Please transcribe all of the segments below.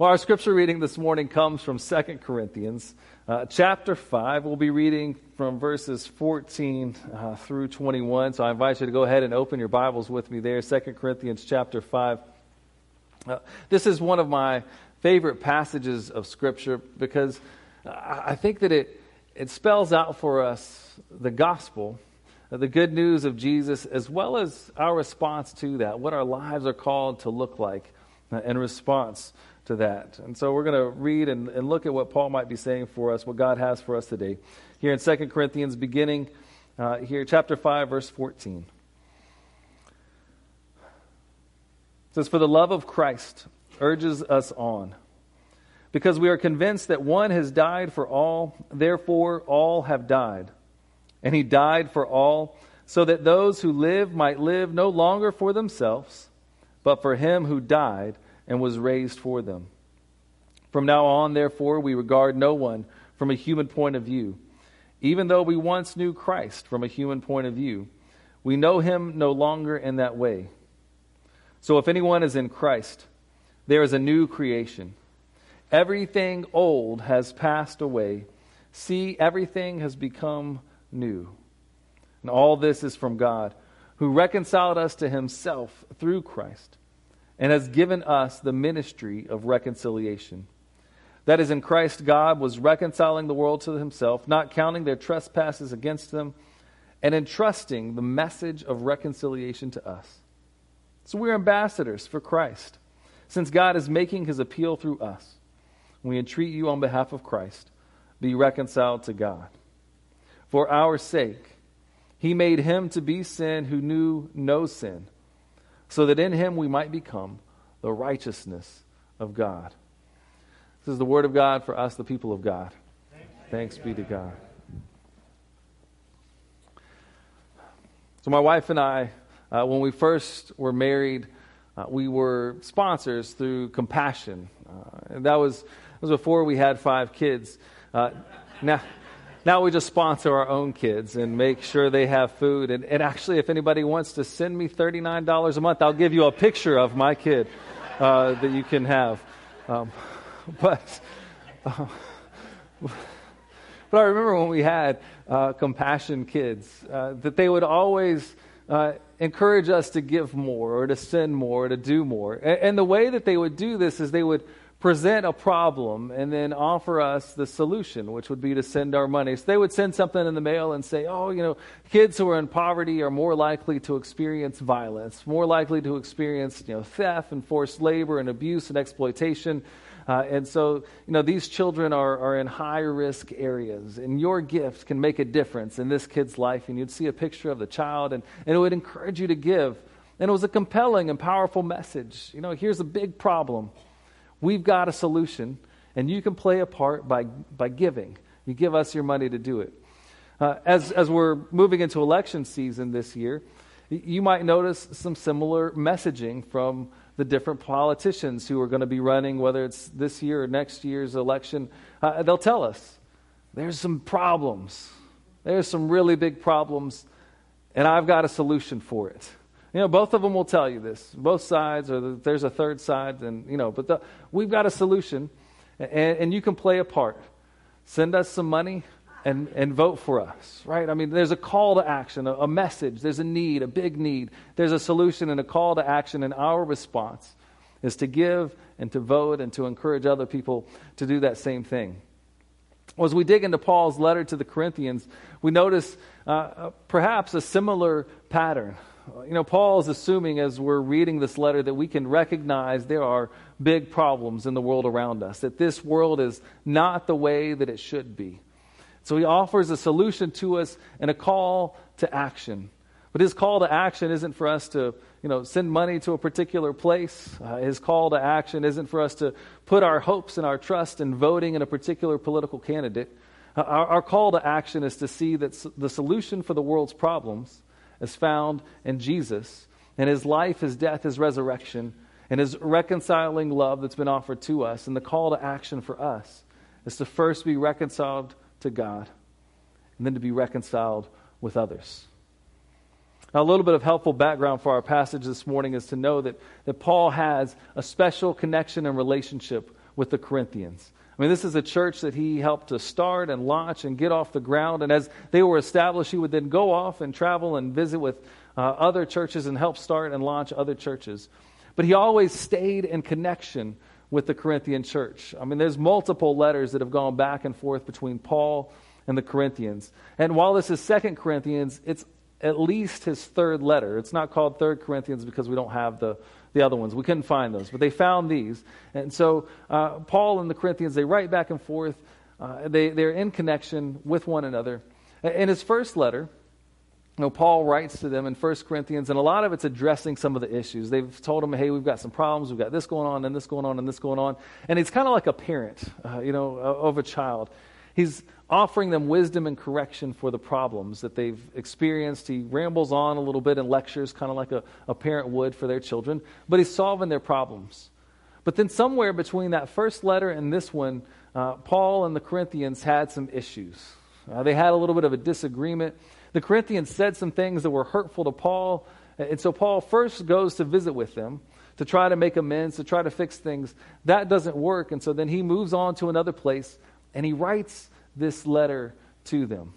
Well, our scripture reading this morning comes from 2 Corinthians uh, chapter 5. We'll be reading from verses 14 uh, through 21. So I invite you to go ahead and open your Bibles with me there. 2 Corinthians chapter 5. Uh, this is one of my favorite passages of scripture because I think that it, it spells out for us the gospel, the good news of Jesus, as well as our response to that, what our lives are called to look like uh, in response to that. And so we're going to read and, and, look at what Paul might be saying for us, what God has for us today. Here in 2 Corinthians, beginning uh, here, chapter 5, verse 14. It says, For the love of Christ urges us on, because we are convinced that one has died for all, therefore all have died. And he died for all, so that those who live might live no longer for themselves, but for him who died and was raised for them. From now on, therefore, we regard no one from a human point of view. Even though we once knew Christ from a human point of view, we know him no longer in that way. So if anyone is in Christ, there is a new creation. Everything old has passed away. See, everything has become new. And all this is from God, who reconciled us to himself through Christ and has given us the ministry of reconciliation. That is, in Christ, God was reconciling the world to himself, not counting their trespasses against them, and entrusting the message of reconciliation to us. So we're ambassadors for Christ, since God is making his appeal through us. We entreat you on behalf of Christ, be reconciled to God. For our sake, he made him to be sin who knew no sin so that in him we might become the righteousness of God. This is the word of God for us, the people of God. Thanks, be to God. So, my wife and I, uh, when we first were married, uh, we were sponsors through Compassion. Uh, that, was, that was before we had five kids. Uh, now, now we just sponsor our own kids and make sure they have food. And, and actually, if anybody wants to send me $39 a month, I'll give you a picture of my kid uh, that you can have. Um, but, uh, but I remember when we had uh, compassion kids, uh, that they would always uh, encourage us to give more or to send more or to do more. And, and the way that they would do this is they would present a problem and then offer us the solution, which would be to send our money. So they would send something in the mail and say, oh, you know, kids who are in poverty are more likely to experience violence, more likely to experience, you know, theft and forced labor and abuse and exploitation. Uh, and so, you know, these children are, are in high risk areas, and your gift can make a difference in this kid's life. And you'd see a picture of the child, and, and it would encourage you to give. And it was a compelling and powerful message. You know, here's a big problem We've got a solution, and you can play a part by, by giving. You give us your money to do it. Uh, as, as we're moving into election season this year, you might notice some similar messaging from the different politicians who are going to be running, whether it's this year or next year's election. Uh, they'll tell us there's some problems. There's some really big problems, and I've got a solution for it. You know, both of them will tell you this. Both sides, or the, there's a third side, and you know, but the, we've got a solution, and, and you can play a part. Send us some money and, and vote for us, right? I mean, there's a call to action, a, a message, there's a need, a big need. There's a solution and a call to action, and our response is to give and to vote and to encourage other people to do that same thing. As we dig into Paul's letter to the Corinthians, we notice uh, uh perhaps a similar pattern you know, Paul is assuming as we're reading this letter that we can recognize there are big problems in the world around us, that this world is not the way that it should be. So he offers a solution to us and a call to action. But his call to action isn't for us to, you know, send money to a particular place. Uh, his call to action isn't for us to put our hopes and our trust in voting in a particular political candidate. Uh, our, our call to action is to see that the solution for the world's problems is found in Jesus and his life, his death, his resurrection, and his reconciling love that's been offered to us. And the call to action for us is to first be reconciled to God and then to be reconciled with others. Now, a little bit of helpful background for our passage this morning is to know that, that Paul has a special connection and relationship with the Corinthians. I mean, this is a church that he helped to start and launch and get off the ground. And as they were established, he would then go off and travel and visit with uh, other churches and help start and launch other churches. But he always stayed in connection with the Corinthian church. I mean, there's multiple letters that have gone back and forth between Paul and the Corinthians. And while this is Second Corinthians, it's at least his third letter. It's not called Third Corinthians because we don't have the, the other ones. We couldn't find those, but they found these. And so uh, Paul and the Corinthians, they write back and forth. Uh, they, they're in connection with one another. In his first letter, you know, Paul writes to them in 1 Corinthians, and a lot of it's addressing some of the issues. They've told him, hey, we've got some problems. We've got this going on, and this going on, and this going on. And it's kind of like a parent, uh, you know, of a child. He's offering them wisdom and correction for the problems that they've experienced. He rambles on a little bit and lectures, kind of like a, a parent would for their children, but he's solving their problems. But then, somewhere between that first letter and this one, uh, Paul and the Corinthians had some issues. Uh, they had a little bit of a disagreement. The Corinthians said some things that were hurtful to Paul. And so Paul first goes to visit with them to try to make amends, to try to fix things. That doesn't work. And so then he moves on to another place and he writes this letter to them.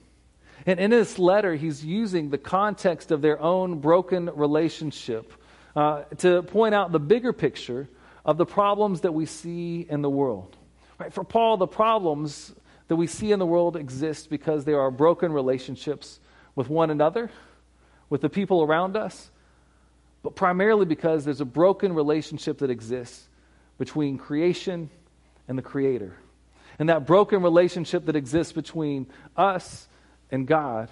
And in this letter, he's using the context of their own broken relationship uh, to point out the bigger picture of the problems that we see in the world. Right? For Paul, the problems that we see in the world exist because there are broken relationships with one another, with the people around us, but primarily because there's a broken relationship that exists between creation and the Creator. And that broken relationship that exists between us and God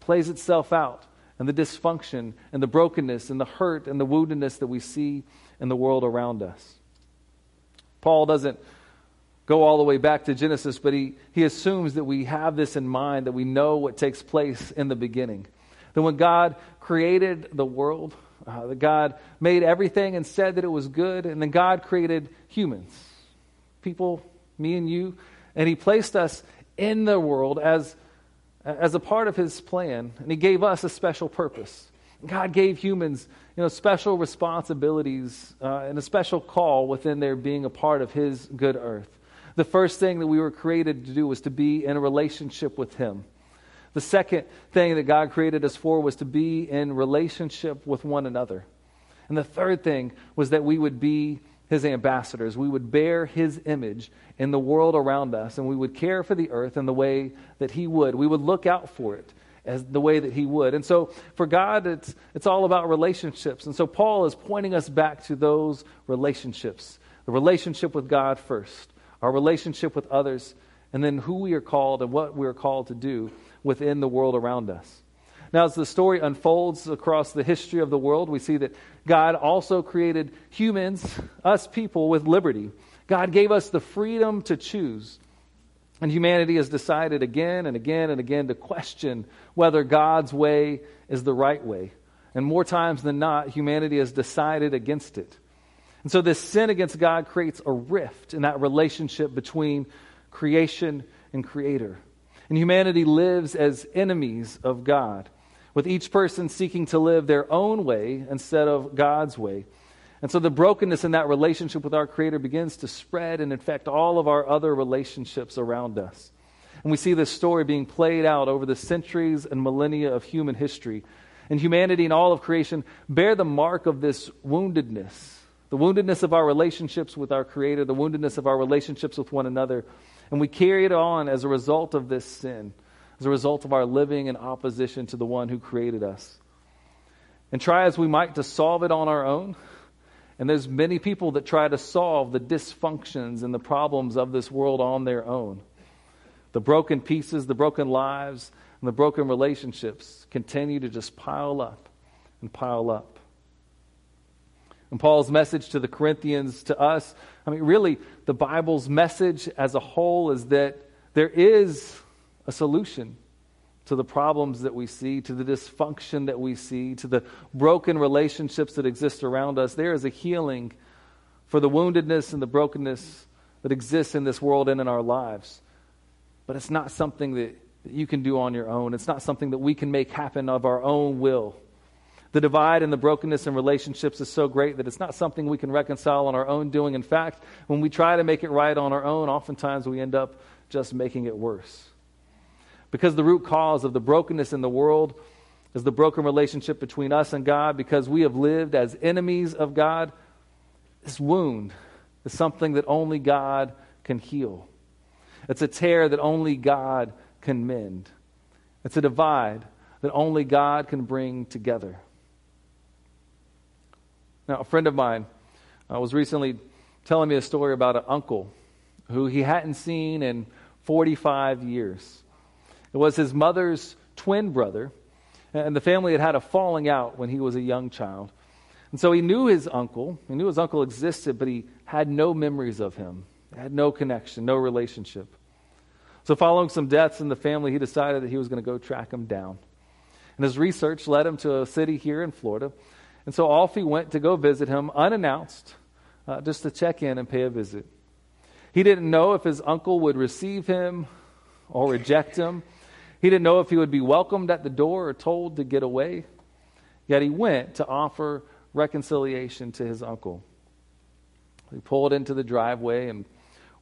plays itself out in the dysfunction and the brokenness and the hurt and the woundedness that we see in the world around us. Paul doesn't go all the way back to Genesis, but he, he assumes that we have this in mind, that we know what takes place in the beginning. That when God created the world, uh, that God made everything and said that it was good, and then God created humans, people, me and you, and He placed us in the world as, as a part of His plan, and He gave us a special purpose. God gave humans, you know, special responsibilities uh, and a special call within their being a part of His good earth. The first thing that we were created to do was to be in a relationship with Him. The second thing that God created us for was to be in relationship with one another. And the third thing was that we would be His ambassadors. We would bear His image in the world around us, and we would care for the earth in the way that He would. We would look out for it as the way that he would. And so for God, it's, it's all about relationships. And so Paul is pointing us back to those relationships the relationship with God first, our relationship with others, and then who we are called and what we are called to do within the world around us. Now, as the story unfolds across the history of the world, we see that God also created humans, us people, with liberty. God gave us the freedom to choose. And humanity has decided again and again and again to question whether God's way is the right way. And more times than not, humanity has decided against it. And so this sin against God creates a rift in that relationship between creation and creator. And humanity lives as enemies of God, with each person seeking to live their own way instead of God's way. And so the brokenness in that relationship with our Creator begins to spread and infect all of our other relationships around us. And we see this story being played out over the centuries and millennia of human history. And humanity and all of creation bear the mark of this woundedness the woundedness of our relationships with our Creator, the woundedness of our relationships with one another. And we carry it on as a result of this sin, as a result of our living in opposition to the one who created us. And try as we might to solve it on our own. And there's many people that try to solve the dysfunctions and the problems of this world on their own. The broken pieces, the broken lives, and the broken relationships continue to just pile up and pile up. And Paul's message to the Corinthians, to us, I mean, really, the Bible's message as a whole is that there is a solution to the problems that we see, to the dysfunction that we see, to the broken relationships that exist around us. There is a healing for the woundedness and the brokenness that exists in this world and in our lives. But it's not something that, that you can do on your own. It's not something that we can make happen of our own will. The divide and the brokenness in relationships is so great that it's not something we can reconcile on our own doing. In fact, when we try to make it right on our own, oftentimes we end up just making it worse. Because the root cause of the brokenness in the world is the broken relationship between us and God, because we have lived as enemies of God, this wound is something that only God can heal. It's a tear that only God can mend. It's a divide that only God can bring together. Now, a friend of mine uh, was recently telling me a story about an uncle who he hadn't seen in 45 years. It was his mother's twin brother, and the family had had a falling out when he was a young child. And so he knew his uncle. He knew his uncle existed, but he had no memories of him, he had no connection, no relationship. So, following some deaths in the family, he decided that he was going to go track him down. And his research led him to a city here in Florida and so off he went to go visit him unannounced, uh, just to check in and pay a visit. He didn't know if his uncle would receive him or reject him. He didn't know if he would be welcomed at the door or told to get away. Yet he went to offer reconciliation to his uncle. He pulled into the driveway and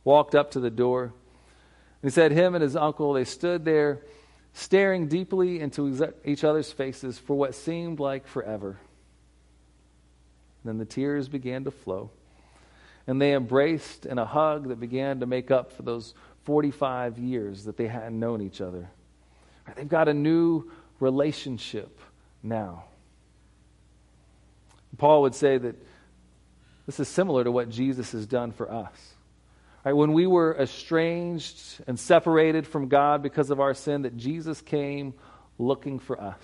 walked up to the door. He said, Him and his uncle, they stood there staring deeply into each other's faces for what seemed like forever. Then the tears began to flow. And they embraced in a hug that began to make up for those 45 years that they hadn't known each other. They've got a new relationship now. Paul would say that this is similar to what Jesus has done for us. Right, when we were estranged and separated from God because of our sin, that Jesus came looking for us,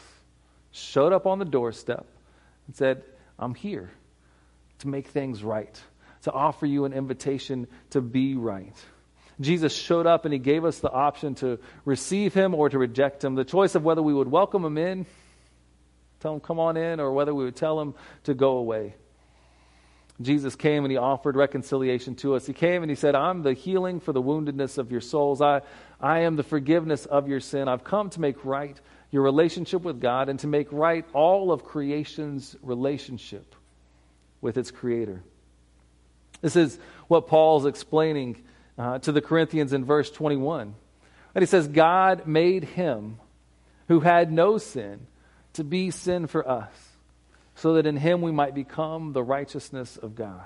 showed up on the doorstep, and said, I'm here to make things right, to offer you an invitation to be right. Jesus showed up and he gave us the option to receive him or to reject him. The choice of whether we would welcome him in, tell him, come on in, or whether we would tell him to go away. Jesus came and he offered reconciliation to us. He came and he said, I'm the healing for the woundedness of your souls. I, I am the forgiveness of your sin. I've come to make right your relationship with God and to make right all of creation's relationship with its creator. This is what Paul's explaining uh, to the Corinthians in verse 21. And he says, God made him who had no sin to be sin for us, so that in him we might become the righteousness of God.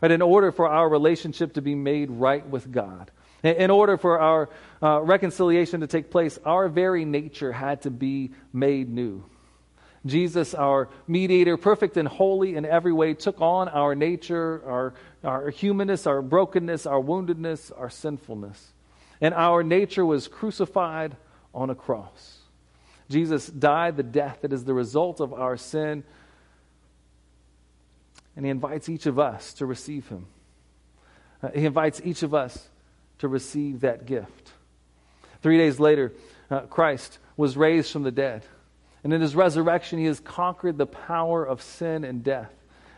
But in order for our relationship to be made right with God, in order for our uh, reconciliation to take place, our very nature had to be made new. Jesus, our mediator, perfect and holy in every way, took on our nature, our, our humanness, our brokenness, our woundedness, our sinfulness. And our nature was crucified on a cross. Jesus died the death that is the result of our sin. And he invites each of us to receive him. Uh, he invites each of us to receive that gift. Three days later, uh, Christ was raised from the dead. And in his resurrection, he has conquered the power of sin and death.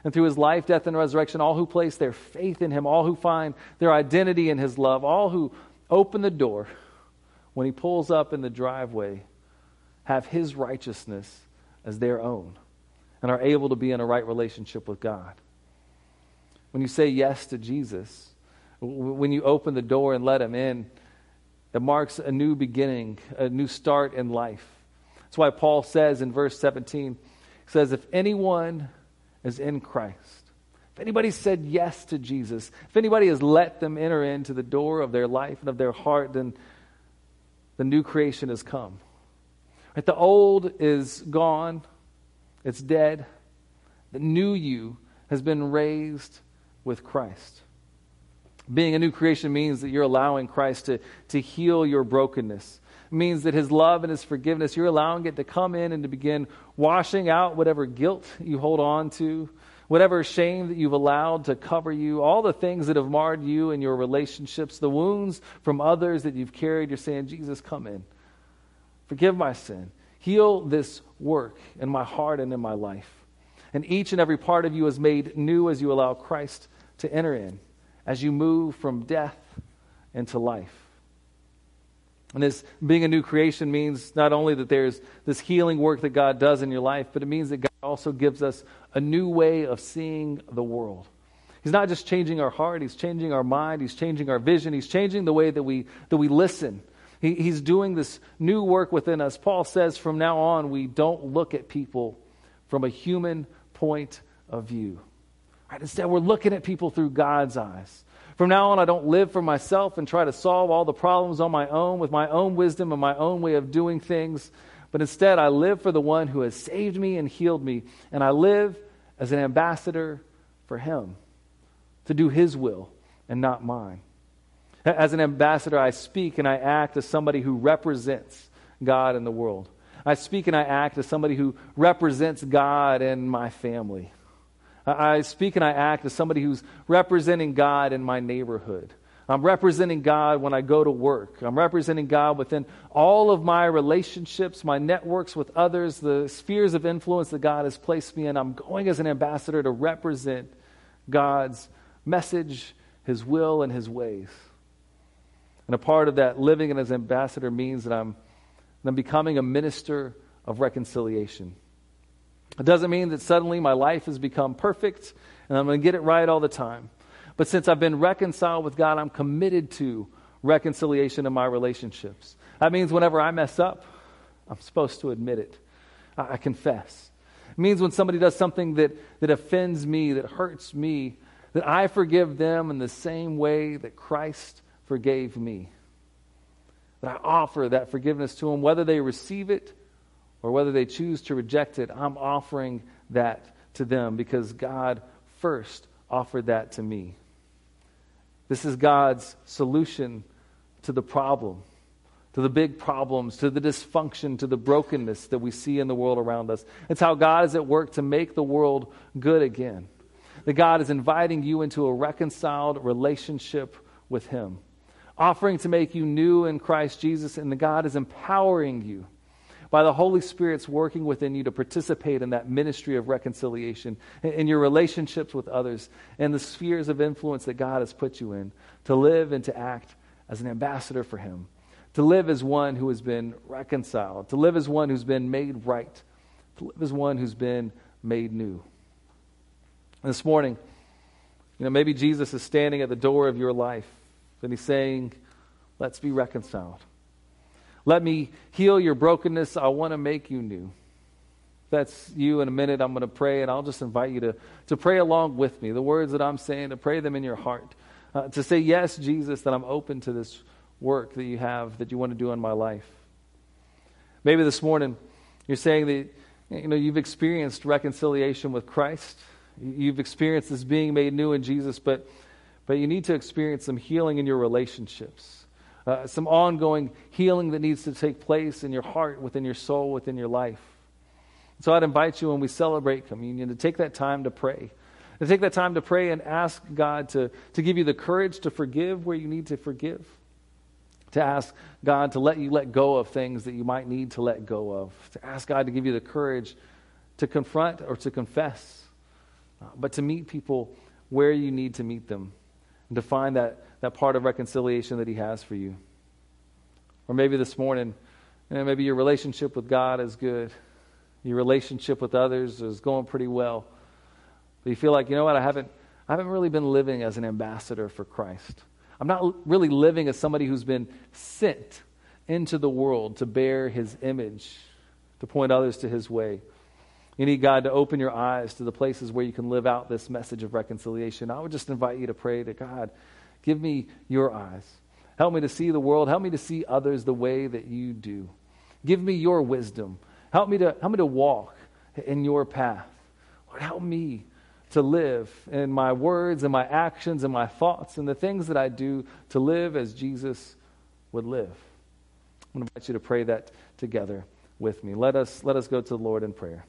And through his life, death, and resurrection, all who place their faith in him, all who find their identity in his love, all who open the door when he pulls up in the driveway, have his righteousness as their own and are able to be in a right relationship with God. When you say yes to Jesus, when you open the door and let him in, it marks a new beginning, a new start in life. That's why Paul says in verse 17, he says, If anyone is in Christ, if anybody said yes to Jesus, if anybody has let them enter into the door of their life and of their heart, then the new creation has come. Right? The old is gone, it's dead. The new you has been raised with Christ. Being a new creation means that you're allowing Christ to, to heal your brokenness, means that his love and his forgiveness, you're allowing it to come in and to begin washing out whatever guilt you hold on to, whatever shame that you've allowed to cover you, all the things that have marred you and your relationships, the wounds from others that you've carried. You're saying, Jesus, come in. Forgive my sin. Heal this work in my heart and in my life. And each and every part of you is made new as you allow Christ to enter in, as you move from death into life. And this being a new creation means not only that there's this healing work that God does in your life, but it means that God also gives us a new way of seeing the world. He's not just changing our heart, He's changing our mind, He's changing our vision, He's changing the way that we, that we listen. He, he's doing this new work within us. Paul says from now on, we don't look at people from a human point of view. Right? Instead, we're looking at people through God's eyes. From now on, I don't live for myself and try to solve all the problems on my own with my own wisdom and my own way of doing things, but instead, I live for the one who has saved me and healed me, and I live as an ambassador for him to do his will and not mine. As an ambassador, I speak and I act as somebody who represents God in the world. I speak and I act as somebody who represents God in my family. I speak and I act as somebody who's representing God in my neighborhood. I'm representing God when I go to work. I'm representing God within all of my relationships, my networks with others, the spheres of influence that God has placed me in. I'm going as an ambassador to represent God's message, His will, and His ways. And a part of that living as an ambassador means that I'm, I'm becoming a minister of reconciliation. It doesn't mean that suddenly my life has become perfect and I'm going to get it right all the time. But since I've been reconciled with God, I'm committed to reconciliation in my relationships. That means whenever I mess up, I'm supposed to admit it. I, I confess. It means when somebody does something that, that offends me, that hurts me, that I forgive them in the same way that Christ forgave me. That I offer that forgiveness to them, whether they receive it or whether they choose to reject it, I'm offering that to them because God first offered that to me. This is God's solution to the problem, to the big problems, to the dysfunction, to the brokenness that we see in the world around us. It's how God is at work to make the world good again. That God is inviting you into a reconciled relationship with Him, offering to make you new in Christ Jesus, and that God is empowering you by the Holy Spirit's working within you to participate in that ministry of reconciliation, in your relationships with others, and the spheres of influence that God has put you in, to live and to act as an ambassador for Him, to live as one who has been reconciled, to live as one who's been made right, to live as one who's been made new. And this morning, you know, maybe Jesus is standing at the door of your life and He's saying, Let's be reconciled. Let me heal your brokenness. I want to make you new. That's you in a minute. I'm going to pray, and I'll just invite you to, to pray along with me. The words that I'm saying, to pray them in your heart. Uh, to say, Yes, Jesus, that I'm open to this work that you have, that you want to do in my life. Maybe this morning you're saying that you know, you've experienced reconciliation with Christ. You've experienced this being made new in Jesus, but, but you need to experience some healing in your relationships uh, some ongoing healing that needs to take place in your heart, within your soul, within your life. So I'd invite you when we celebrate communion to take that time to pray. To take that time to pray and ask God to, to give you the courage to forgive where you need to forgive. To ask God to let you let go of things that you might need to let go of. To ask God to give you the courage to confront or to confess. Uh, but to meet people where you need to meet them. And to find that that part of reconciliation that He has for you. Or maybe this morning, you know, maybe your relationship with God is good, your relationship with others is going pretty well. But you feel like, you know what, I haven't, I haven't really been living as an ambassador for Christ. I'm not really living as somebody who's been sent into the world to bear his image, to point others to his way. You need God to open your eyes to the places where you can live out this message of reconciliation. I would just invite you to pray to God, Give me your eyes. Help me to see the world. Help me to see others the way that you do. Give me your wisdom. Help me to, help me to walk in your path. Lord, help me to live in my words and my actions and my thoughts and the things that I do to live as Jesus would live. I'm going to invite you to pray that together with me. Let us, let us go to the Lord in prayer.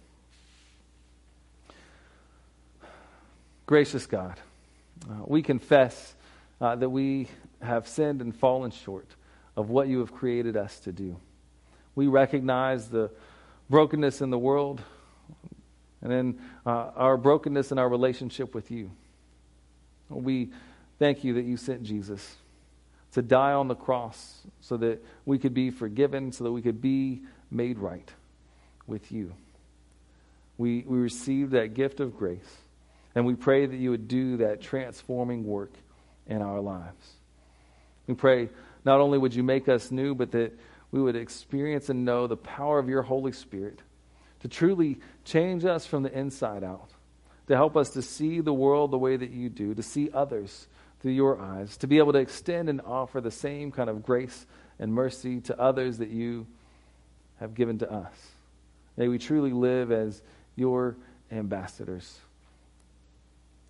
Gracious God, uh, we confess uh, that we have sinned and fallen short of what you have created us to do. We recognize the brokenness in the world and in uh, our brokenness in our relationship with you. We thank you that you sent Jesus to die on the cross so that we could be forgiven, so that we could be made right with you. We, we receive that gift of grace, and we pray that you would do that transforming work in our lives. We pray not only would you make us new, but that we would experience and know the power of your Holy Spirit to truly change us from the inside out, to help us to see the world the way that you do, to see others through your eyes, to be able to extend and offer the same kind of grace and mercy to others that you have given to us. May we truly live as your ambassadors,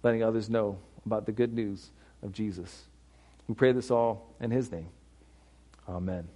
letting others know about the good news of Jesus. We pray this all in his name. Amen.